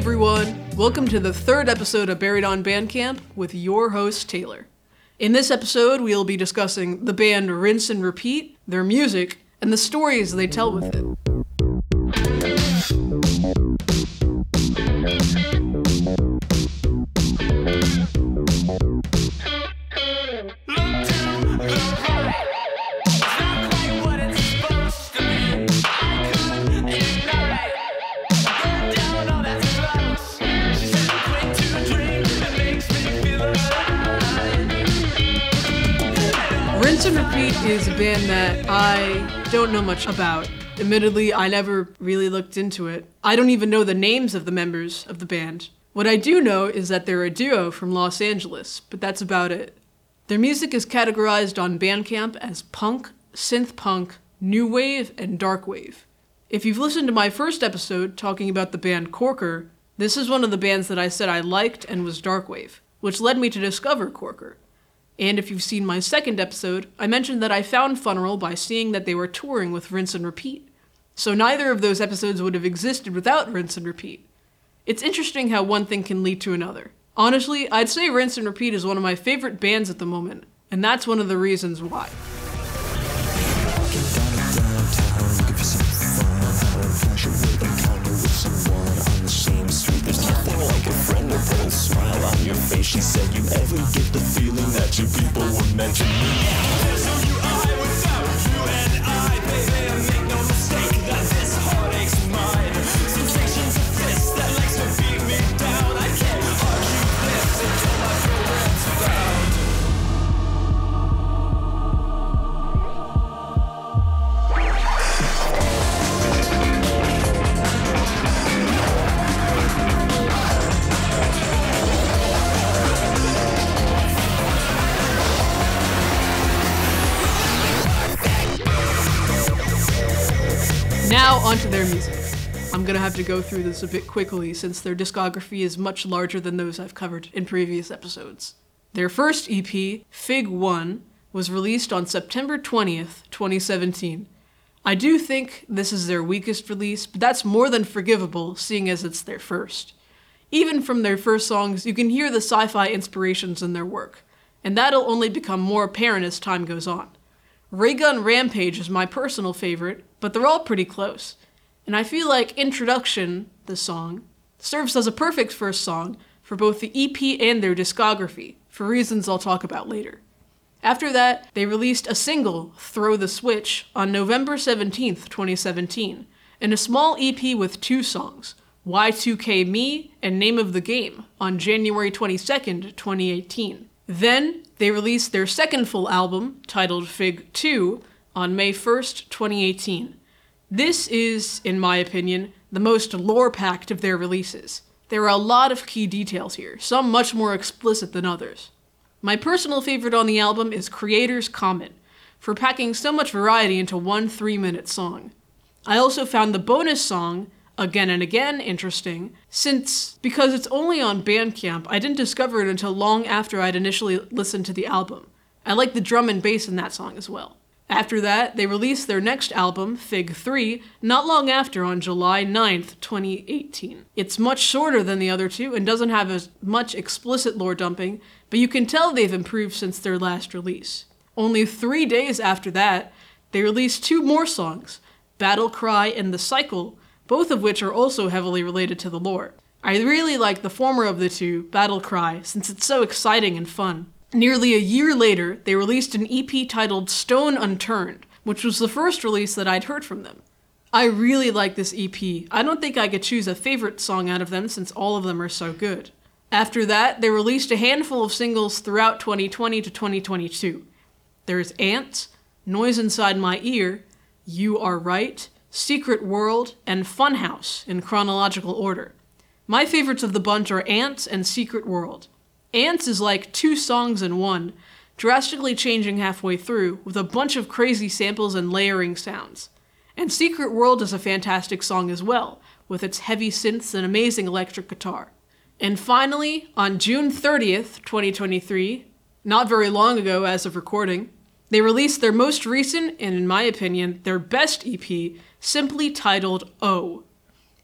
everyone, welcome to the third episode of Buried on Bandcamp with your host, Taylor. In this episode, we'll be discussing the band Rinse and Repeat, their music, and the stories they tell with it. Is a band that I don't know much about. Admittedly, I never really looked into it. I don't even know the names of the members of the band. What I do know is that they're a duo from Los Angeles, but that's about it. Their music is categorized on Bandcamp as punk, synth punk, new wave, and dark wave. If you've listened to my first episode talking about the band Corker, this is one of the bands that I said I liked and was dark wave, which led me to discover Corker. And if you've seen my second episode, I mentioned that I found Funerol by seeing that they were touring with Rinse and Repeat. So neither of those episodes would have existed without Rinse and Repeat. It's interesting how one thing can lead to another. Honestly, I'd say Rinse and Repeat is one of my favorite bands at the moment, and that's one of the reasons why. Smile on your face. She said, You ever get the feeling that you people were meant to be? Now, onto their music. I'm gonna have to go through this a bit quickly since their discography is much larger than those I've covered in previous episodes. Their first EP, Fig 1, was released on September 20th, 2017. I do think this is their weakest release, but that's more than forgivable, seeing as it's their first. Even from their first songs, you can hear the sci fi inspirations in their work, and that'll only become more apparent as time goes on. Raygun Rampage is my personal favorite, but they're all pretty close. And I feel like Introduction, the song, serves as a perfect first song for both the EP and their discography, for reasons I'll talk about later. After that, they released a single, Throw the Switch, on November 17th, 2017, and a small EP with two songs, Y2K Me and Name of the Game, on January 22nd, 2018. Then, they released their second full album, titled Fig 2, on May 1st, 2018. This is, in my opinion, the most lore packed of their releases. There are a lot of key details here, some much more explicit than others. My personal favorite on the album is Creator's Comment, for packing so much variety into one three minute song. I also found the bonus song, Again and Again, interesting, since because it's only on Bandcamp, I didn't discover it until long after I'd initially listened to the album. I like the drum and bass in that song as well. After that, they released their next album, Fig 3, not long after on July 9th, 2018. It's much shorter than the other two and doesn't have as much explicit lore dumping, but you can tell they've improved since their last release. Only three days after that, they released two more songs, Battle Cry and The Cycle, both of which are also heavily related to the lore. I really like the former of the two, Battle Cry, since it's so exciting and fun. Nearly a year later, they released an EP titled Stone Unturned, which was the first release that I'd heard from them. I really like this EP. I don't think I could choose a favorite song out of them since all of them are so good. After that, they released a handful of singles throughout 2020 to 2022. There's Ants, Noise Inside My Ear, You Are Right, Secret World, and Funhouse in chronological order. My favorites of the bunch are Ants and Secret World. Ants is like two songs in one, drastically changing halfway through, with a bunch of crazy samples and layering sounds. And Secret World is a fantastic song as well, with its heavy synths and amazing electric guitar. And finally, on June 30th, 2023, not very long ago as of recording, they released their most recent, and in my opinion, their best EP, simply titled O.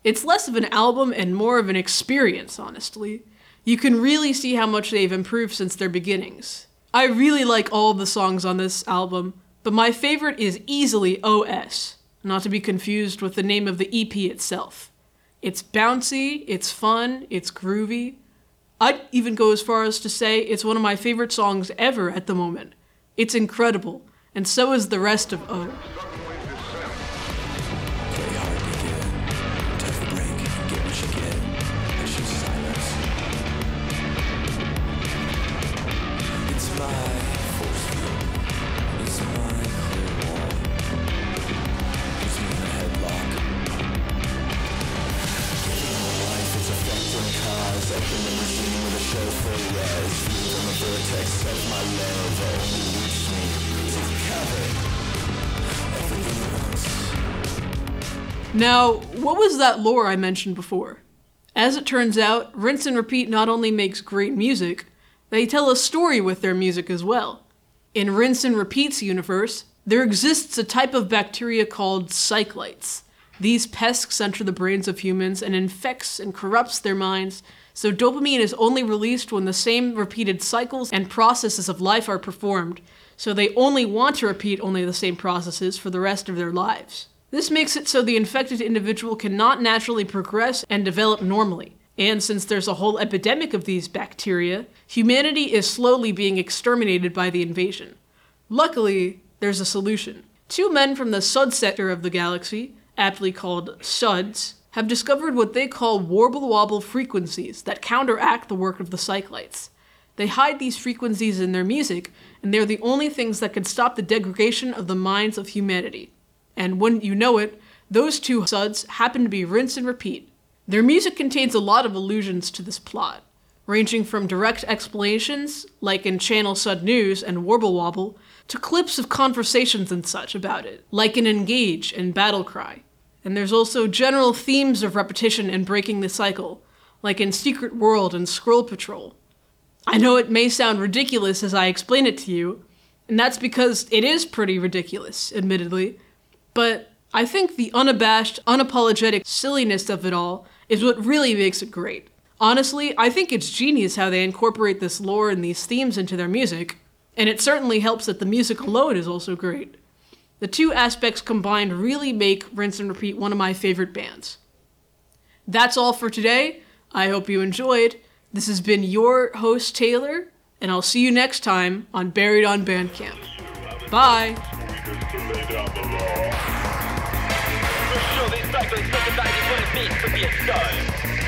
It's less of an album and more of an experience, honestly. You can really see how much they've improved since their beginnings. I really like all the songs on this album, but my favorite is easily OS, not to be confused with the name of the EP itself. It's bouncy, it's fun, it's groovy. I'd even go as far as to say it's one of my favorite songs ever at the moment. It's incredible, and so is the rest of O. Now, what was that lore I mentioned before? As it turns out, Rinse and Repeat not only makes great music, they tell a story with their music as well. In Rinse and Repeat's universe, there exists a type of bacteria called cyclites. These pests enter the brains of humans and infects and corrupts their minds, so dopamine is only released when the same repeated cycles and processes of life are performed, so they only want to repeat only the same processes for the rest of their lives. This makes it so the infected individual cannot naturally progress and develop normally. And since there's a whole epidemic of these bacteria, humanity is slowly being exterminated by the invasion. Luckily, there's a solution. Two men from the Sud sector of the galaxy, aptly called Suds, have discovered what they call warble wobble frequencies that counteract the work of the cyclites. They hide these frequencies in their music, and they're the only things that can stop the degradation of the minds of humanity and wouldn't you know it, those two suds happen to be rinse and repeat. Their music contains a lot of allusions to this plot, ranging from direct explanations, like in Channel Sud News and Warble Wobble, to clips of conversations and such about it, like in Engage and Battle Cry. And there's also general themes of repetition and breaking the cycle, like in Secret World and Scroll Patrol. I know it may sound ridiculous as I explain it to you, and that's because it is pretty ridiculous, admittedly, but I think the unabashed, unapologetic silliness of it all is what really makes it great. Honestly, I think it's genius how they incorporate this lore and these themes into their music, and it certainly helps that the music alone is also great. The two aspects combined really make Rinse and Repeat one of my favorite bands. That's all for today. I hope you enjoyed. This has been your host, Taylor, and I'll see you next time on Buried on Bandcamp. Bye! Sure these cyclites recognize what it means to be a stud.